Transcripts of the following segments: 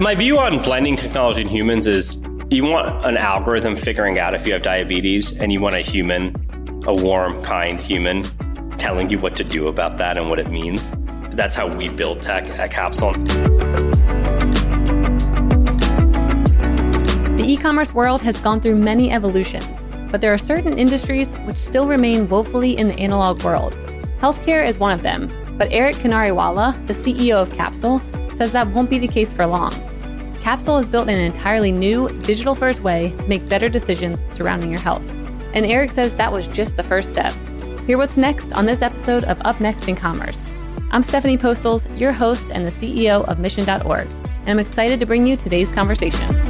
My view on blending technology and humans is you want an algorithm figuring out if you have diabetes, and you want a human, a warm, kind human, telling you what to do about that and what it means. That's how we build tech at Capsule. The e commerce world has gone through many evolutions, but there are certain industries which still remain woefully in the analog world. Healthcare is one of them, but Eric Kinariwala, the CEO of Capsule, says that won't be the case for long. Capsule has built in an entirely new, digital first way to make better decisions surrounding your health. And Eric says that was just the first step. Hear what's next on this episode of Up Next in Commerce. I'm Stephanie Postles, your host and the CEO of Mission.org, and I'm excited to bring you today's conversation.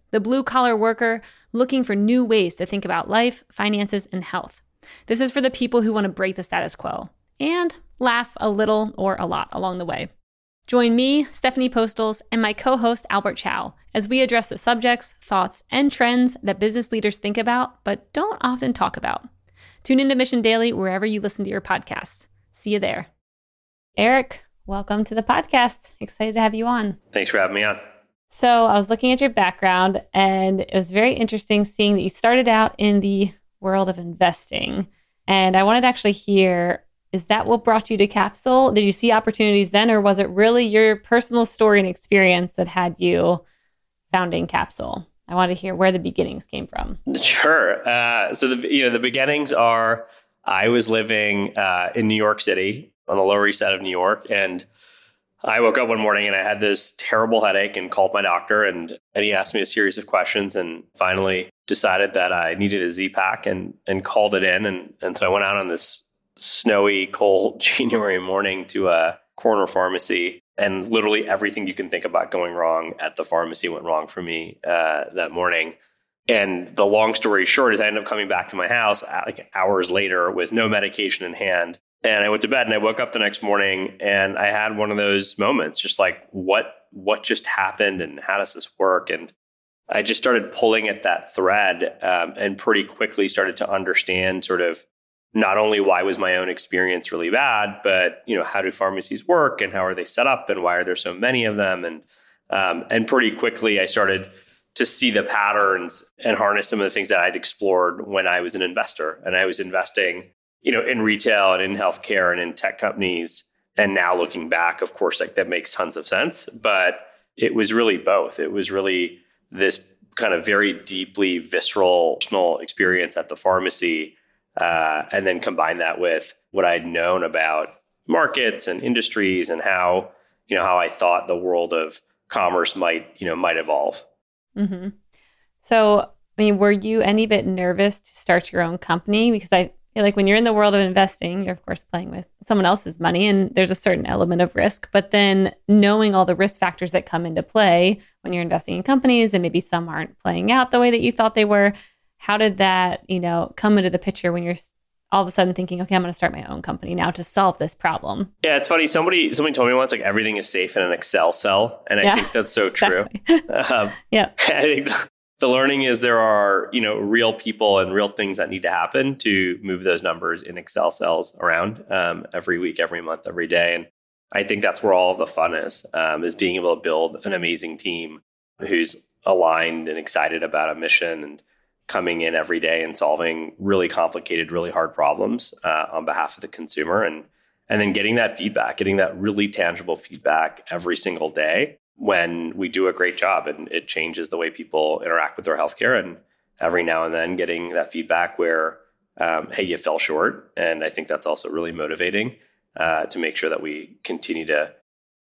the blue collar worker looking for new ways to think about life, finances, and health. This is for the people who want to break the status quo and laugh a little or a lot along the way. Join me, Stephanie Postles, and my co host, Albert Chow, as we address the subjects, thoughts, and trends that business leaders think about but don't often talk about. Tune into Mission Daily wherever you listen to your podcasts. See you there. Eric, welcome to the podcast. Excited to have you on. Thanks for having me on. So I was looking at your background, and it was very interesting seeing that you started out in the world of investing. And I wanted to actually hear is that what brought you to Capsule? Did you see opportunities then, or was it really your personal story and experience that had you founding Capsule? I want to hear where the beginnings came from. Sure. Uh, so the you know the beginnings are I was living uh, in New York City on the Lower East Side of New York, and I woke up one morning and I had this terrible headache and called my doctor and, and he asked me a series of questions and finally decided that I needed a Z pack and and called it in and and so I went out on this snowy, cold January morning to a corner pharmacy and literally everything you can think about going wrong at the pharmacy went wrong for me uh, that morning. And the long story short is I ended up coming back to my house uh, like hours later with no medication in hand and I went to bed and I woke up the next morning and I had one of those moments, just like what what just happened and how does this work? And I just started pulling at that thread um, and pretty quickly started to understand sort of not only why was my own experience really bad, but you know how do pharmacies work and how are they set up and why are there so many of them? And um, and pretty quickly I started to see the patterns and harness some of the things that I'd explored when I was an investor and I was investing you know, in retail and in healthcare and in tech companies. And now looking back, of course, like that makes tons of sense. But it was really both. It was really this kind of very deeply visceral personal experience at the pharmacy. Uh, and then combine that with what I'd known about markets and industries and how, you know, how I thought the world of commerce might, you know, might evolve. Mm-hmm. So, I mean, were you any bit nervous to start your own company? Because I like when you're in the world of investing, you're of course playing with someone else's money and there's a certain element of risk. But then knowing all the risk factors that come into play when you're investing in companies and maybe some aren't playing out the way that you thought they were, how did that, you know, come into the picture when you're all of a sudden thinking, okay, I'm going to start my own company now to solve this problem. Yeah, it's funny. Somebody somebody told me once like everything is safe in an Excel cell, and I yeah, think that's so true. Exactly. um, yeah, I think the learning is there are you know real people and real things that need to happen to move those numbers in excel cells around um, every week every month every day. And i think that's where all the fun is um, is being able to build an amazing team who's aligned and excited about a mission and coming in every day and solving really complicated really hard problems uh, on behalf of the consumer and and then getting that feedback getting that really tangible feedback every single day when we do a great job and it changes the way people interact with their healthcare and every now and then getting that feedback where um, hey you fell short and i think that's also really motivating uh, to make sure that we continue to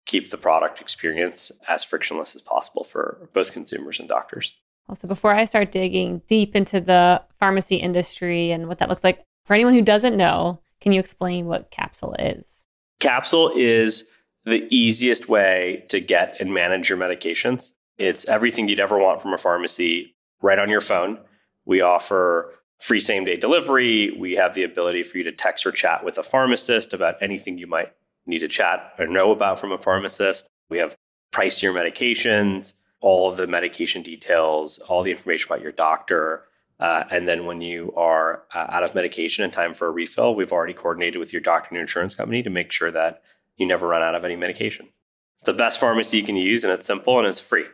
keep the product experience as frictionless as possible for both consumers and doctors. Also, before I start digging deep into the pharmacy industry and what that looks like, for anyone who doesn't know, can you explain what Capsule is? Capsule is the easiest way to get and manage your medications. It's everything you'd ever want from a pharmacy right on your phone. We offer free same day delivery. We have the ability for you to text or chat with a pharmacist about anything you might need to chat or know about from a pharmacist. We have price your medications, all of the medication details, all the information about your doctor. Uh, and then when you are uh, out of medication and time for a refill, we've already coordinated with your doctor and your insurance company to make sure that you never run out of any medication. It's the best pharmacy you can use, and it's simple and it's free.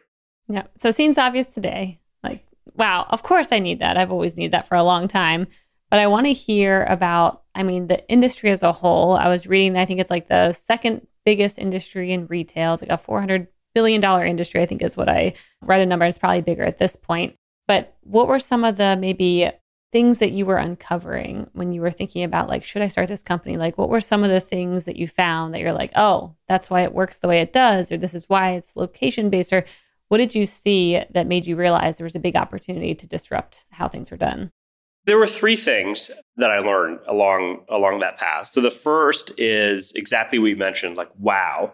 Yeah. So it seems obvious today. Like, wow, of course I need that. I've always needed that for a long time. But I want to hear about, I mean, the industry as a whole. I was reading, I think it's like the second biggest industry in retail. It's like a $400 billion industry, I think is what I read a number. It's probably bigger at this point. But what were some of the maybe things that you were uncovering when you were thinking about like should i start this company like what were some of the things that you found that you're like oh that's why it works the way it does or this is why it's location based or what did you see that made you realize there was a big opportunity to disrupt how things were done there were three things that i learned along along that path so the first is exactly you mentioned like wow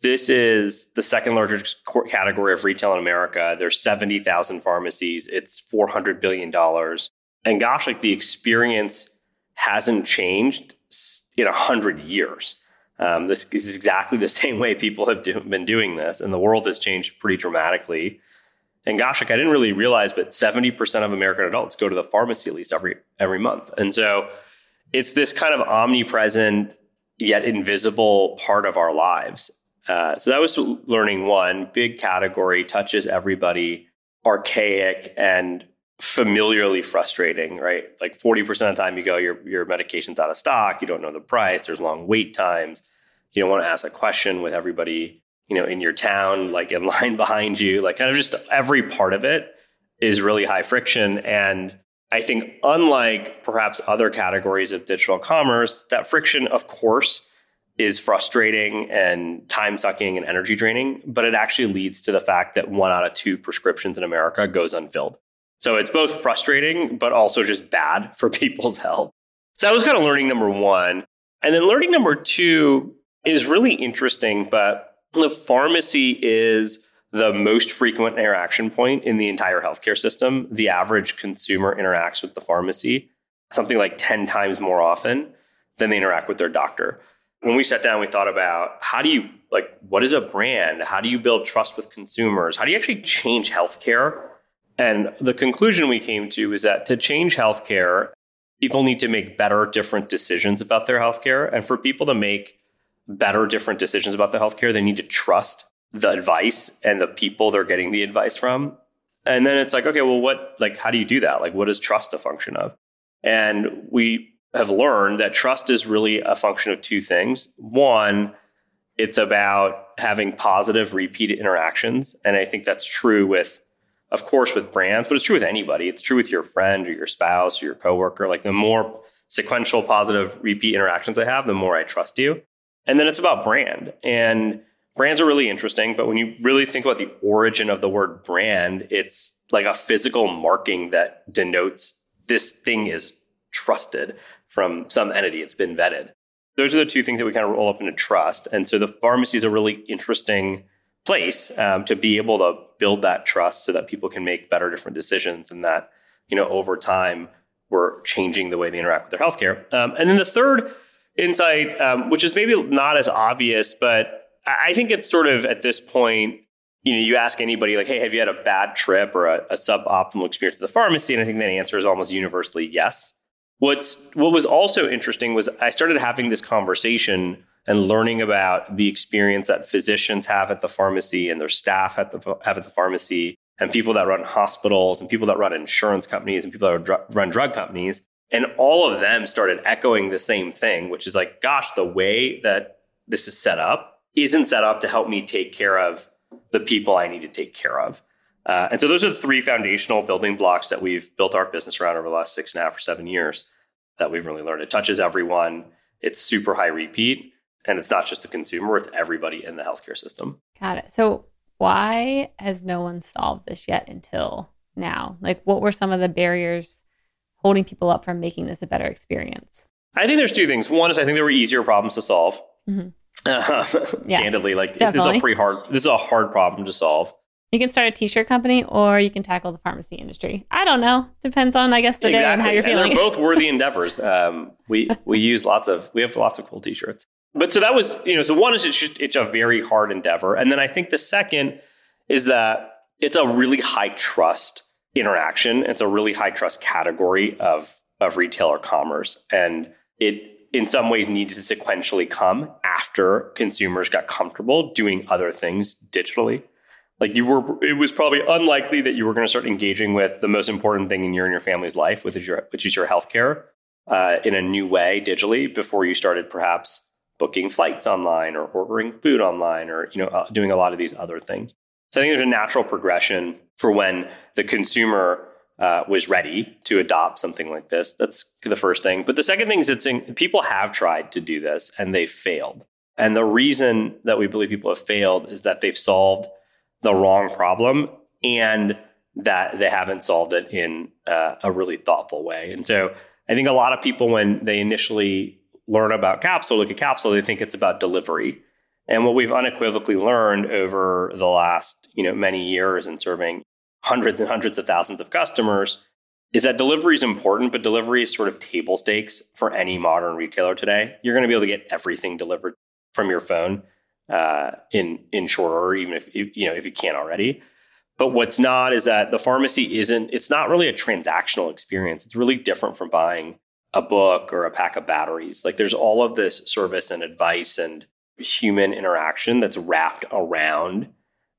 this is the second largest category of retail in America. There's 70,000 pharmacies. It's $400 billion. And gosh, like the experience hasn't changed in a hundred years. Um, this is exactly the same way people have do, been doing this, and the world has changed pretty dramatically. And gosh, like I didn't really realize, but seventy percent of American adults go to the pharmacy at least every every month, and so it's this kind of omnipresent yet invisible part of our lives. Uh, so that was learning one big category touches everybody, archaic and familiarly frustrating, right? Like 40% of the time you go, your, your medication's out of stock, you don't know the price, there's long wait times. You don't want to ask a question with everybody, you know, in your town, like in line behind you, like kind of just every part of it is really high friction. And I think unlike perhaps other categories of digital commerce, that friction, of course, is frustrating and time sucking and energy draining, but it actually leads to the fact that one out of two prescriptions in America goes unfilled. So it's both frustrating, but also just bad for people's health. So that was kind of learning number one. And then learning number two is really interesting, but the pharmacy is the most frequent interaction point in the entire healthcare system. The average consumer interacts with the pharmacy something like 10 times more often than they interact with their doctor. When we sat down, we thought about how do you, like, what is a brand? How do you build trust with consumers? How do you actually change healthcare and the conclusion we came to is that to change healthcare, people need to make better, different decisions about their healthcare. And for people to make better, different decisions about their healthcare, they need to trust the advice and the people they're getting the advice from. And then it's like, okay, well, what, like, how do you do that? Like, what is trust a function of? And we have learned that trust is really a function of two things. One, it's about having positive repeat interactions. And I think that's true with of course, with brands, but it's true with anybody. It's true with your friend or your spouse or your coworker. Like the more sequential positive repeat interactions I have, the more I trust you. And then it's about brand. And brands are really interesting, but when you really think about the origin of the word brand, it's like a physical marking that denotes this thing is trusted from some entity. It's been vetted. Those are the two things that we kind of roll up into trust. And so the pharmacy is a really interesting place um, to be able to build that trust so that people can make better different decisions and that you know over time we're changing the way they interact with their healthcare. Um, and then the third insight um, which is maybe not as obvious but i think it's sort of at this point you know you ask anybody like hey have you had a bad trip or a, a suboptimal experience at the pharmacy? And i think that answer is almost universally yes. What's what was also interesting was i started having this conversation and learning about the experience that physicians have at the pharmacy and their staff at the, have at the pharmacy and people that run hospitals and people that run insurance companies and people that run drug companies. And all of them started echoing the same thing, which is like, gosh, the way that this is set up isn't set up to help me take care of the people I need to take care of. Uh, and so those are the three foundational building blocks that we've built our business around over the last six and a half or seven years that we've really learned. It touches everyone. It's super high repeat And it's not just the consumer, it's everybody in the healthcare system. Got it. So, why has no one solved this yet until now? Like, what were some of the barriers holding people up from making this a better experience? I think there's two things. One is I think there were easier problems to solve. Mm-hmm. yeah, candidly, like definitely. this is a pretty hard. This is a hard problem to solve. You can start a t-shirt company, or you can tackle the pharmacy industry. I don't know. Depends on, I guess, the exactly. day and how you're feeling. And they're both worthy endeavors. Um, we we use lots of we have lots of cool t-shirts. But so that was you know so one is it's just it's a very hard endeavor, and then I think the second is that it's a really high trust interaction. It's a really high trust category of of retailer commerce, and it in some ways needs to sequentially come after consumers got comfortable doing other things digitally. Like you were, it was probably unlikely that you were going to start engaging with the most important thing in your and your family's life, which is your, which is your healthcare, uh, in a new way digitally before you started perhaps booking flights online or ordering food online or you know uh, doing a lot of these other things. So I think there's a natural progression for when the consumer uh, was ready to adopt something like this. That's the first thing. But the second thing is it's in, people have tried to do this and they failed. And the reason that we believe people have failed is that they've solved the wrong problem and that they haven't solved it in uh, a really thoughtful way. And so I think a lot of people, when they initially learn about Capsule, look at Capsule, they think it's about delivery. And what we've unequivocally learned over the last, you know, many years in serving hundreds and hundreds of thousands of customers is that delivery is important, but delivery is sort of table stakes for any modern retailer today. You're going to be able to get everything delivered from your phone uh, in in short order, even if you know if you can't already. But what's not is that the pharmacy isn't. It's not really a transactional experience. It's really different from buying a book or a pack of batteries. Like there's all of this service and advice and human interaction that's wrapped around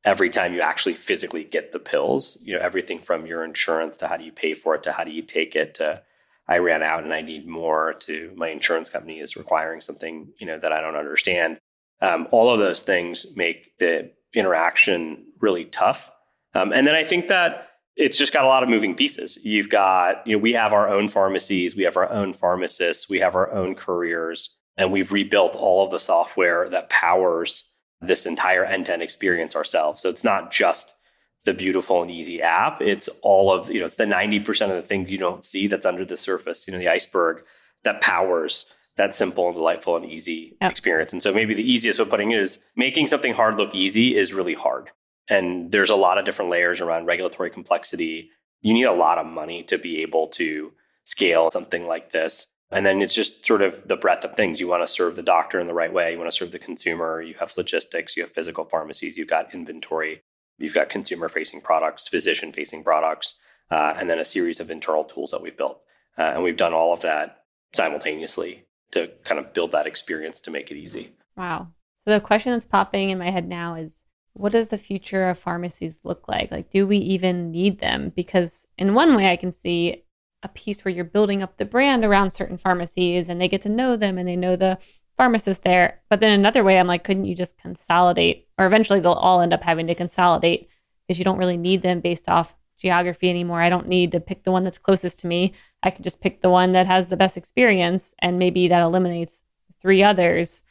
every time you actually physically get the pills. You know everything from your insurance to how do you pay for it to how do you take it to I ran out and I need more to my insurance company is requiring something you know that I don't understand. Um, all of those things make the interaction really tough. Um, and then I think that it's just got a lot of moving pieces. You've got, you know, we have our own pharmacies, we have our own pharmacists, we have our own couriers, and we've rebuilt all of the software that powers this entire end-to-end experience ourselves. So it's not just the beautiful and easy app. It's all of, you know, it's the 90% of the things you don't see that's under the surface, you know, the iceberg that powers that simple and delightful and easy yep. experience. And so maybe the easiest way of putting it is making something hard look easy is really hard. And there's a lot of different layers around regulatory complexity. You need a lot of money to be able to scale something like this. And then it's just sort of the breadth of things. You want to serve the doctor in the right way. You want to serve the consumer. You have logistics. You have physical pharmacies. You've got inventory. You've got consumer facing products, physician facing products, uh, and then a series of internal tools that we've built. Uh, and we've done all of that simultaneously to kind of build that experience to make it easy. Wow. So the question that's popping in my head now is what does the future of pharmacies look like? Like, do we even need them? Because in one way, I can see a piece where you're building up the brand around certain pharmacies and they get to know them and they know the pharmacist there. But then another way, I'm like, couldn't you just consolidate? Or eventually they'll all end up having to consolidate because you don't really need them based off geography anymore. I don't need to pick the one that's closest to me. I can just pick the one that has the best experience, and maybe that eliminates three others.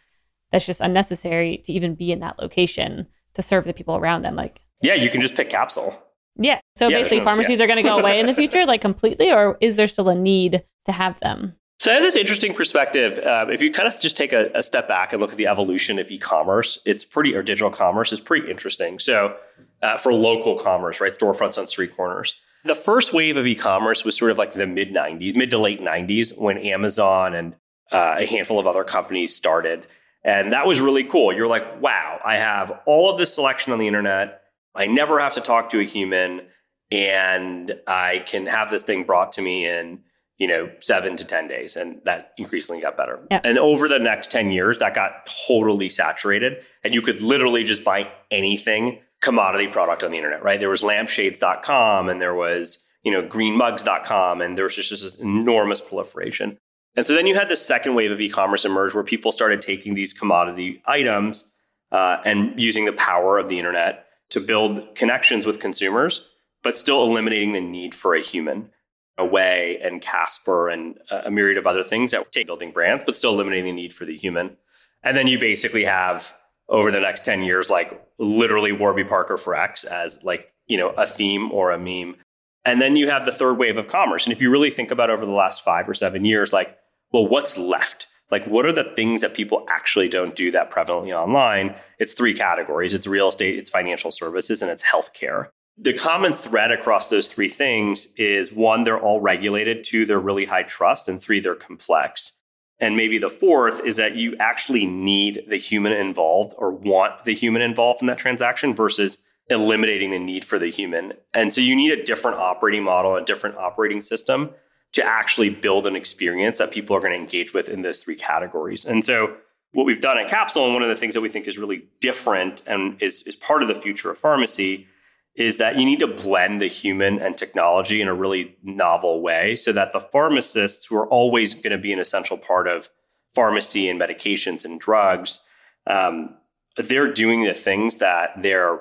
That's just unnecessary to even be in that location to serve the people around them. Like, yeah, you can just pick capsule. Yeah. So yeah, basically, no, pharmacies yeah. are going to go away in the future, like completely, or is there still a need to have them? So I have this interesting perspective. Uh, if you kind of just take a, a, step back and look at the evolution of e-commerce, it's pretty or digital commerce is pretty interesting. So uh, for local commerce, right, storefronts on street corners. The first wave of e-commerce was sort of like the mid '90s, mid to late '90s, when Amazon and uh, a handful of other companies started, and that was really cool. You're like, wow, I have all of this selection on the internet. I never have to talk to a human, and I can have this thing brought to me in you know, seven to 10 days. And that increasingly got better. Yep. And over the next 10 years, that got totally saturated. And you could literally just buy anything commodity product on the internet, right? There was lampshades.com and there was, you know, greenmugs.com. And there was just this enormous proliferation. And so then you had the second wave of e commerce emerge where people started taking these commodity items uh, and using the power of the internet to build connections with consumers, but still eliminating the need for a human. Away and Casper and a myriad of other things that take building brands, but still eliminating the need for the human. And then you basically have over the next 10 years, like literally Warby Parker for X as like, you know, a theme or a meme. And then you have the third wave of commerce. And if you really think about over the last five or seven years, like, well, what's left? Like, what are the things that people actually don't do that prevalently online? It's three categories it's real estate, it's financial services, and it's healthcare. The common thread across those three things is one, they're all regulated, two, they're really high trust, and three, they're complex. And maybe the fourth is that you actually need the human involved or want the human involved in that transaction versus eliminating the need for the human. And so you need a different operating model, a different operating system to actually build an experience that people are going to engage with in those three categories. And so what we've done at Capsule, and one of the things that we think is really different and is, is part of the future of pharmacy, is that you need to blend the human and technology in a really novel way so that the pharmacists who are always going to be an essential part of pharmacy and medications and drugs, um, they're doing the things that they're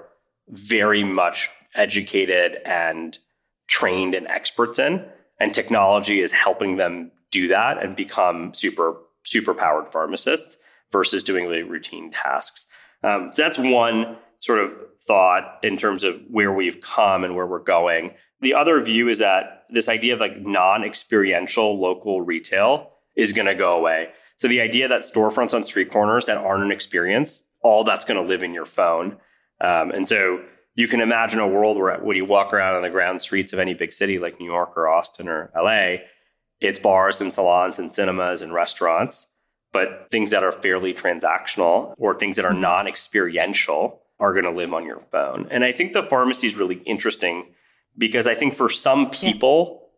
very much educated and trained and experts in. And technology is helping them do that and become super, super powered pharmacists versus doing really routine tasks. Um, so that's one sort of thought in terms of where we've come and where we're going. The other view is that this idea of like non experiential local retail is going to go away. So the idea that storefronts on street corners that aren't an experience, all that's going to live in your phone. Um, and so you can imagine a world where when you walk around on the ground streets of any big city like New York or Austin or LA, it's bars and salons and cinemas and restaurants. But things that are fairly transactional or things that are mm-hmm. non experiential are going to live on your phone. And I think the pharmacy is really interesting because I think for some people,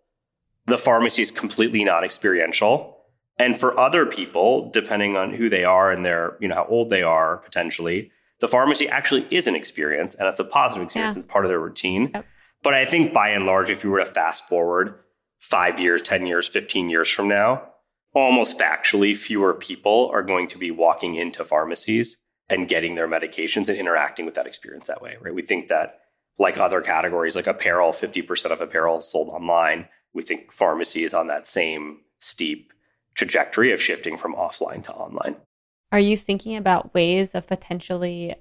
yeah. the pharmacy is completely not experiential. And for other people, depending on who they are and their, you know, how old they are potentially, the pharmacy actually is an experience and it's a positive experience. Yeah. It's part of their routine. Yep. But I think by and large, if you were to fast forward five years, 10 years, 15 years from now, almost factually, fewer people are going to be walking into pharmacies and getting their medications and interacting with that experience that way, right? We think that like other categories, like apparel, 50% of apparel is sold online. We think pharmacy is on that same steep trajectory of shifting from offline to online. Are you thinking about ways of potentially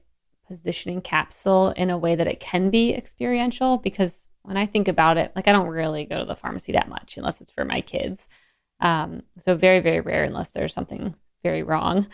positioning capsule in a way that it can be experiential? Because when I think about it, like I don't really go to the pharmacy that much unless it's for my kids. Um, so very, very rare unless there's something very wrong.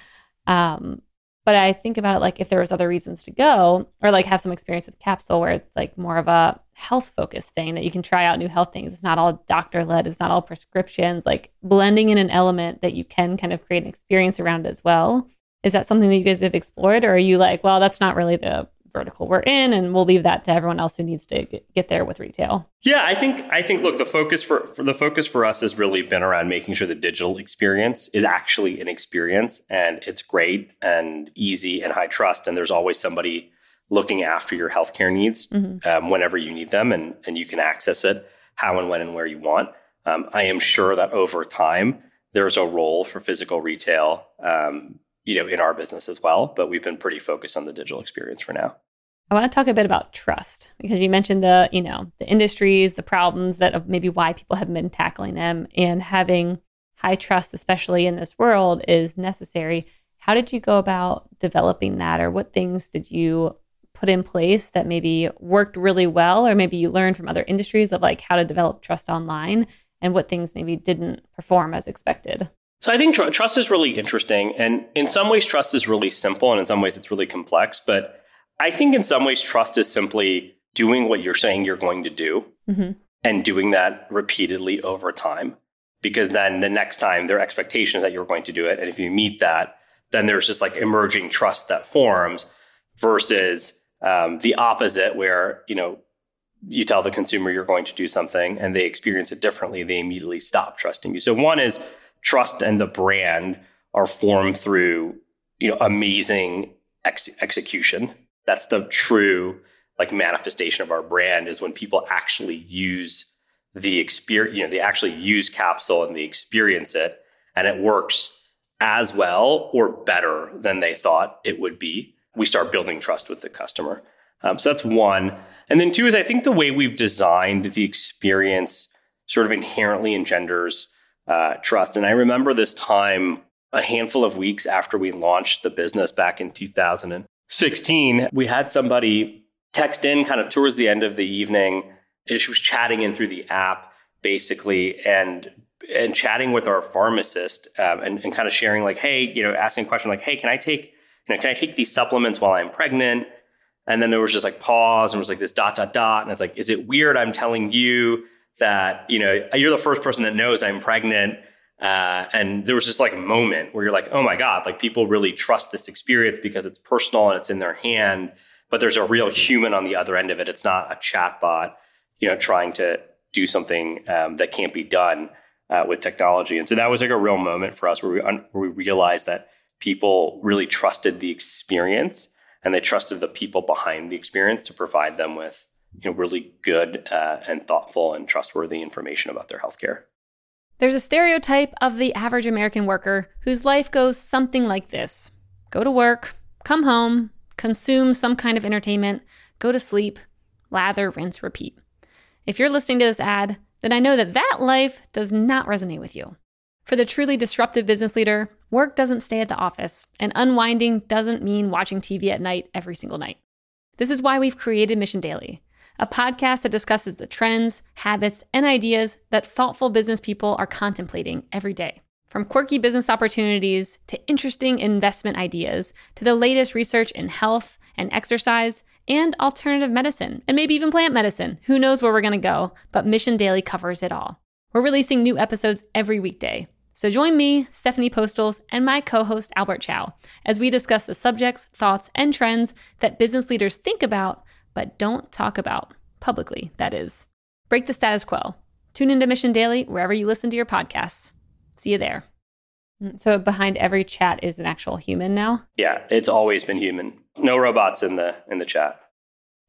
Um, but I think about it like if there was other reasons to go or like have some experience with capsule where it's like more of a health focused thing that you can try out new health things. It's not all doctor led, it's not all prescriptions, like blending in an element that you can kind of create an experience around as well. Is that something that you guys have explored or are you like, well, that's not really the vertical we're in and we'll leave that to everyone else who needs to get there with retail yeah i think i think look the focus for, for the focus for us has really been around making sure the digital experience is actually an experience and it's great and easy and high trust and there's always somebody looking after your healthcare needs mm-hmm. um, whenever you need them and, and you can access it how and when and where you want um, i am sure that over time there's a role for physical retail um, you know in our business as well but we've been pretty focused on the digital experience for now I want to talk a bit about trust because you mentioned the, you know, the industries, the problems that uh, maybe why people have been tackling them and having high trust, especially in this world, is necessary. How did you go about developing that or what things did you put in place that maybe worked really well or maybe you learned from other industries of like how to develop trust online and what things maybe didn't perform as expected? So I think tr- trust is really interesting and in some ways trust is really simple and in some ways it's really complex, but I think in some ways, trust is simply doing what you're saying you're going to do mm-hmm. and doing that repeatedly over time. Because then the next time their expectation is that you're going to do it. And if you meet that, then there's just like emerging trust that forms versus um, the opposite, where, you know, you tell the consumer you're going to do something and they experience it differently, they immediately stop trusting you. So one is trust and the brand are formed through, you know, amazing ex- execution that's the true like manifestation of our brand is when people actually use the experience, you know, they actually use capsule and they experience it and it works as well or better than they thought it would be. We start building trust with the customer. Um, so that's one. And then two is I think the way we've designed the experience sort of inherently engenders uh, trust. And I remember this time a handful of weeks after we launched the business back in 2016, we had somebody text in kind of towards the end of the evening. She was chatting in through the app basically and and chatting with our pharmacist um, and, and kind of sharing like, hey, you know, asking a question like, hey, can I take, you know, can I take these supplements while I'm pregnant? And then there was just like pause and was like this dot dot dot. And it's like, is it weird I'm telling you that, you know, you're the first person that knows I'm pregnant? Uh, and there was just like a moment where you're like, oh my God, like people really trust this experience because it's personal and it's in their hand, but there's a real human on the other end of it. It's not a chatbot, you know, trying to do something um, that can't be done uh, with technology. And so that was like a real moment for us where we, un- where we realized that people really trusted the experience and they trusted the people behind the experience to provide them with you know really good uh, and thoughtful and trustworthy information about their healthcare. There's a stereotype of the average American worker whose life goes something like this go to work, come home, consume some kind of entertainment, go to sleep, lather, rinse, repeat. If you're listening to this ad, then I know that that life does not resonate with you. For the truly disruptive business leader, work doesn't stay at the office, and unwinding doesn't mean watching TV at night every single night. This is why we've created Mission Daily, a podcast that discusses the trends, habits, and ideas that thoughtful business people are contemplating every day. From quirky business opportunities to interesting investment ideas to the latest research in health and exercise and alternative medicine, and maybe even plant medicine. Who knows where we're going to go, but Mission Daily covers it all. We're releasing new episodes every weekday. So join me, Stephanie Postles, and my co host Albert Chow as we discuss the subjects, thoughts, and trends that business leaders think about but don't talk about publicly, that is. Break the status quo. Tune into Mission Daily wherever you listen to your podcasts. See you there. Mm, so behind every chat is an actual human now? Yeah, it's always been human. No robots in the in the chat.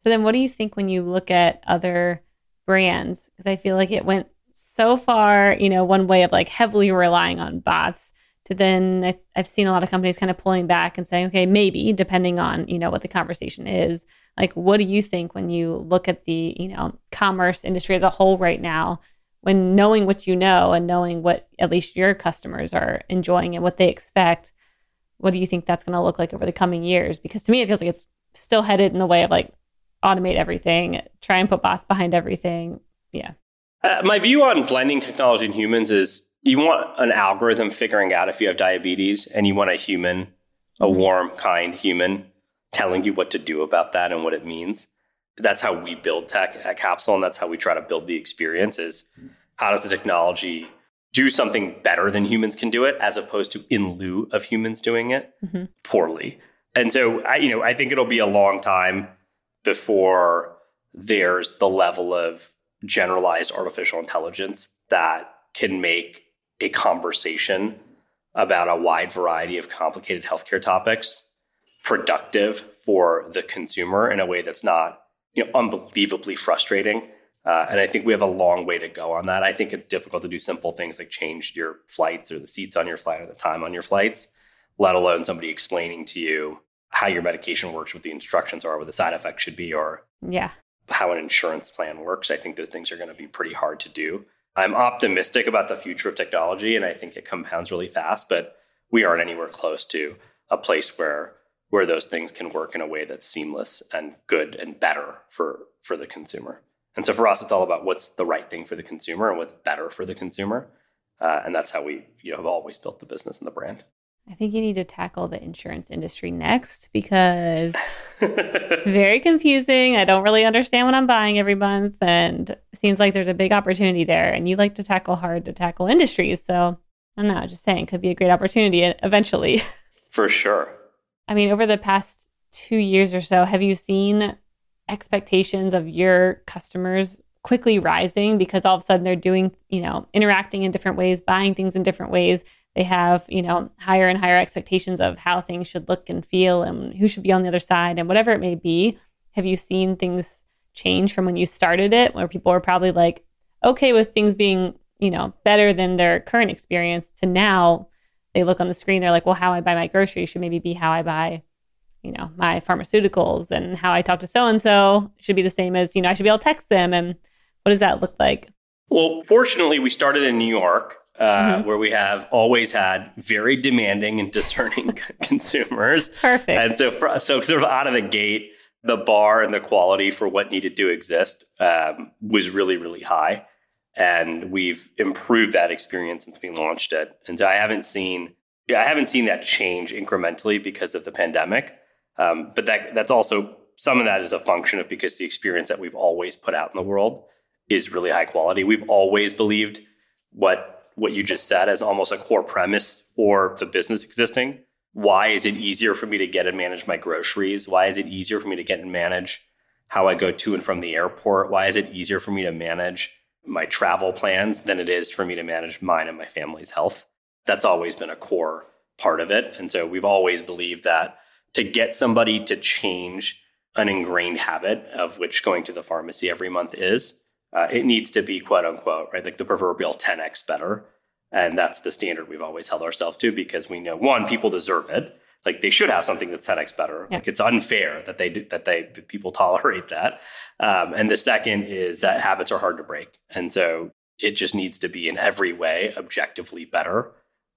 So then what do you think when you look at other brands? Because I feel like it went so far, you know, one way of like heavily relying on bots to then I, I've seen a lot of companies kind of pulling back and saying, okay, maybe depending on, you know, what the conversation is. Like, what do you think when you look at the, you know, commerce industry as a whole right now? when knowing what you know and knowing what at least your customers are enjoying and what they expect, what do you think that's going to look like over the coming years? Because to me, it feels like it's still headed in the way of like automate everything, try and put bots behind everything. Yeah. Uh, my view on blending technology and humans is you want an algorithm figuring out if you have diabetes and you want a human, a mm-hmm. warm, kind human telling you what to do about that and what it means that's how we build tech at Capsule, and that's how we try to build the experience. Is how does the technology do something better than humans can do it, as opposed to in lieu of humans doing it mm-hmm. poorly? And so, I, you know, I think it'll be a long time before there's the level of generalized artificial intelligence that can make a conversation about a wide variety of complicated healthcare topics productive for the consumer in a way that's not you know, unbelievably frustrating. Uh, and I think we have a long way to go on that. I think it's difficult to do simple things like change your flights or the seats on your flight or the time on your flights, let alone somebody explaining to you how your medication works, what the instructions are, what the side effects should be, or yeah, how an insurance plan works. I think those things are going to be pretty hard to do. I'm optimistic about the future of technology, and I think it compounds really fast, but we aren't anywhere close to a place where where those things can work in a way that's seamless and good and better for for the consumer. And so for us, it's all about what's the right thing for the consumer and what's better for the consumer, uh, and that's how we you know have always built the business and the brand. I think you need to tackle the insurance industry next because very confusing. I don't really understand what I'm buying every month, and it seems like there's a big opportunity there. And you like to tackle hard to tackle industries, so I don't know. Just saying, could be a great opportunity eventually. For sure. I mean, over the past two years or so, have you seen expectations of your customers quickly rising because all of a sudden they're doing, you know, interacting in different ways, buying things in different ways? They have, you know, higher and higher expectations of how things should look and feel and who should be on the other side and whatever it may be. Have you seen things change from when you started it, where people were probably like okay with things being, you know, better than their current experience to now they look on the screen, they're like, well, how I buy my groceries should maybe be how I buy, you know, my pharmaceuticals and how I talk to so and so should be the same as, you know, I should be able to text them. And what does that look like? Well, fortunately, we started in New York uh, mm-hmm. where we have always had very demanding and discerning consumers. Perfect. And so, for, so sort of out of the gate, the bar and the quality for what needed to exist um, was really, really high. And we've improved that experience since we launched it. And so I haven't seen, I haven't seen that change incrementally because of the pandemic. Um, but that that's also some of that is a function of because the experience that we've always put out in the world is really high quality. We've always believed what what you just said as almost a core premise for the business existing. Why is it easier for me to get and manage my groceries? Why is it easier for me to get and manage how I go to and from the airport? Why is it easier for me to manage my travel plans than it is for me to manage mine and my family's health? That's always been a core part of it. And so we've always believed that to get somebody to change an ingrained habit of which going to the pharmacy every month is, uh, it needs to be quote unquote, right? Like the proverbial 10x better. And that's the standard we've always held ourselves to because we know one, people deserve it. Like they should have something that's 10x better. Yeah. Like it's unfair that they do, that they people tolerate that. Um, and the second is that habits are hard to break, and so it just needs to be in every way objectively better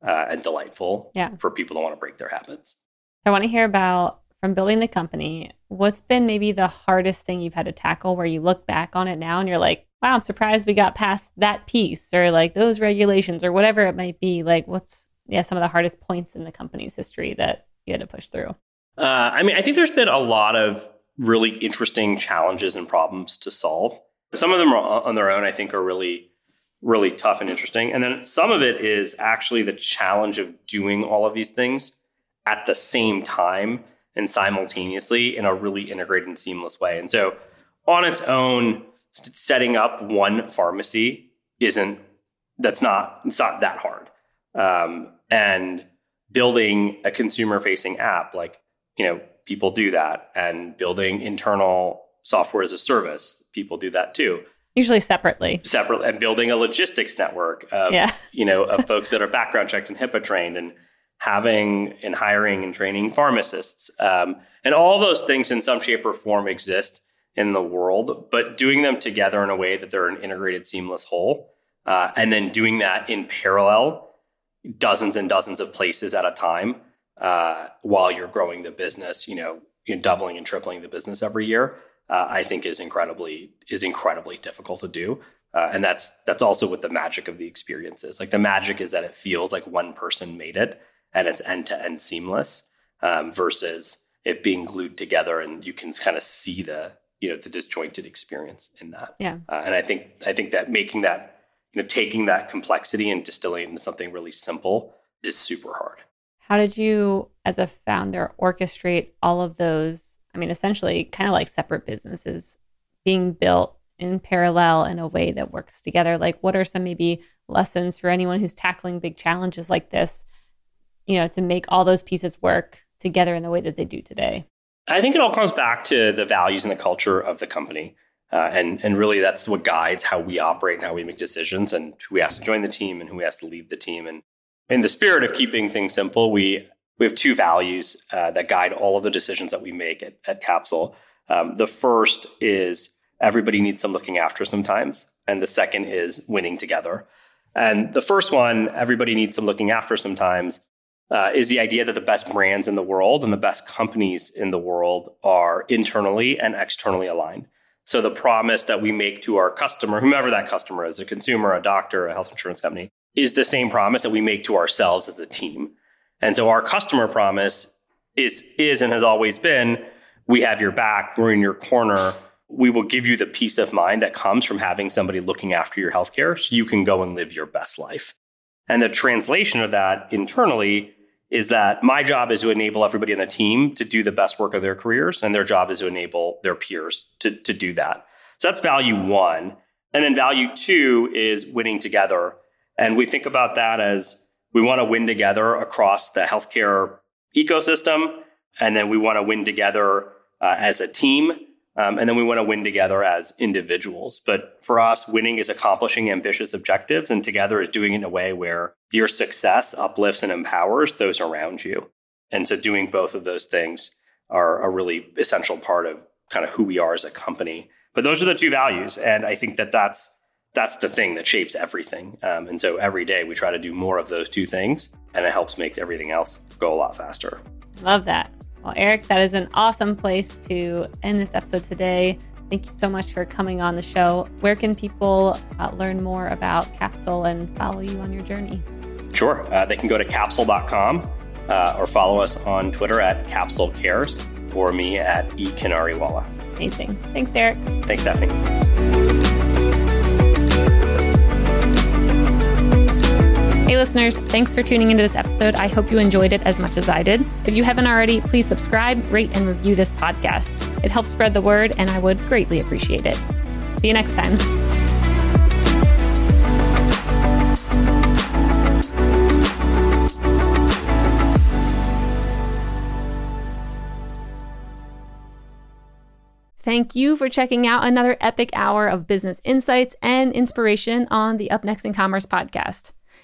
uh, and delightful yeah. for people to want to break their habits. I want to hear about from building the company. What's been maybe the hardest thing you've had to tackle where you look back on it now and you're like, wow, I'm surprised we got past that piece or like those regulations or whatever it might be. Like, what's, yeah, some of the hardest points in the company's history that you had to push through? Uh, I mean, I think there's been a lot of really interesting challenges and problems to solve. Some of them are on their own, I think, are really, really tough and interesting. And then some of it is actually the challenge of doing all of these things at the same time and simultaneously in a really integrated and seamless way. And so, on its own, setting up one pharmacy isn't that's not it's not that hard. Um, and building a consumer facing app like you know people do that. And building internal software as a service people do that too. Usually separately. Separate and building a logistics network of yeah. you know of folks that are background checked and HIPAA trained and having and hiring and training pharmacists. Um, and all those things in some shape or form exist in the world, but doing them together in a way that they're an integrated, seamless whole, uh, and then doing that in parallel, dozens and dozens of places at a time, uh, while you're growing the business, you know, doubling and tripling the business every year, uh, I think is incredibly is incredibly difficult to do. Uh, and that's that's also what the magic of the experience is. Like the magic is that it feels like one person made it, and it's end to end seamless, um, versus it being glued together, and you can kind of see the you know the disjointed experience in that. Yeah. Uh, and I think I think that making that you know taking that complexity and distilling it into something really simple is super hard. How did you, as a founder, orchestrate all of those? I mean, essentially, kind of like separate businesses being built in parallel in a way that works together. Like, what are some maybe lessons for anyone who's tackling big challenges like this? You know, to make all those pieces work together in the way that they do today. I think it all comes back to the values and the culture of the company. Uh, and, and really, that's what guides how we operate and how we make decisions and who we ask to join the team and who we ask to leave the team. And in the spirit of keeping things simple, we, we have two values uh, that guide all of the decisions that we make at, at Capsule. Um, the first is everybody needs some looking after sometimes. And the second is winning together. And the first one, everybody needs some looking after sometimes, uh, is the idea that the best brands in the world and the best companies in the world are internally and externally aligned. So the promise that we make to our customer, whomever that customer is, a consumer, a doctor, a health insurance company, is the same promise that we make to ourselves as a team. And so our customer promise is is and has always been we have your back, we're in your corner. We will give you the peace of mind that comes from having somebody looking after your healthcare so you can go and live your best life. And the translation of that internally is that my job is to enable everybody on the team to do the best work of their careers, and their job is to enable their peers to, to do that. So that's value one. And then value two is winning together. And we think about that as we want to win together across the healthcare ecosystem. And then we want to win together uh, as a team. Um, and then we want to win together as individuals. But for us, winning is accomplishing ambitious objectives, and together is doing it in a way where your success uplifts and empowers those around you. And so, doing both of those things are a really essential part of kind of who we are as a company. But those are the two values. And I think that that's that's the thing that shapes everything. Um, and so every day we try to do more of those two things, and it helps make everything else go a lot faster. Love that. Well, Eric, that is an awesome place to end this episode today. Thank you so much for coming on the show. Where can people uh, learn more about Capsule and follow you on your journey? Sure. Uh, they can go to capsule.com uh, or follow us on Twitter at Capsule Cares or me at E. Kinariwala. Amazing. Thanks, Eric. Thanks, Stephanie. Listeners, thanks for tuning into this episode. I hope you enjoyed it as much as I did. If you haven't already, please subscribe, rate, and review this podcast. It helps spread the word, and I would greatly appreciate it. See you next time. Thank you for checking out another epic hour of business insights and inspiration on the Up Next in Commerce podcast.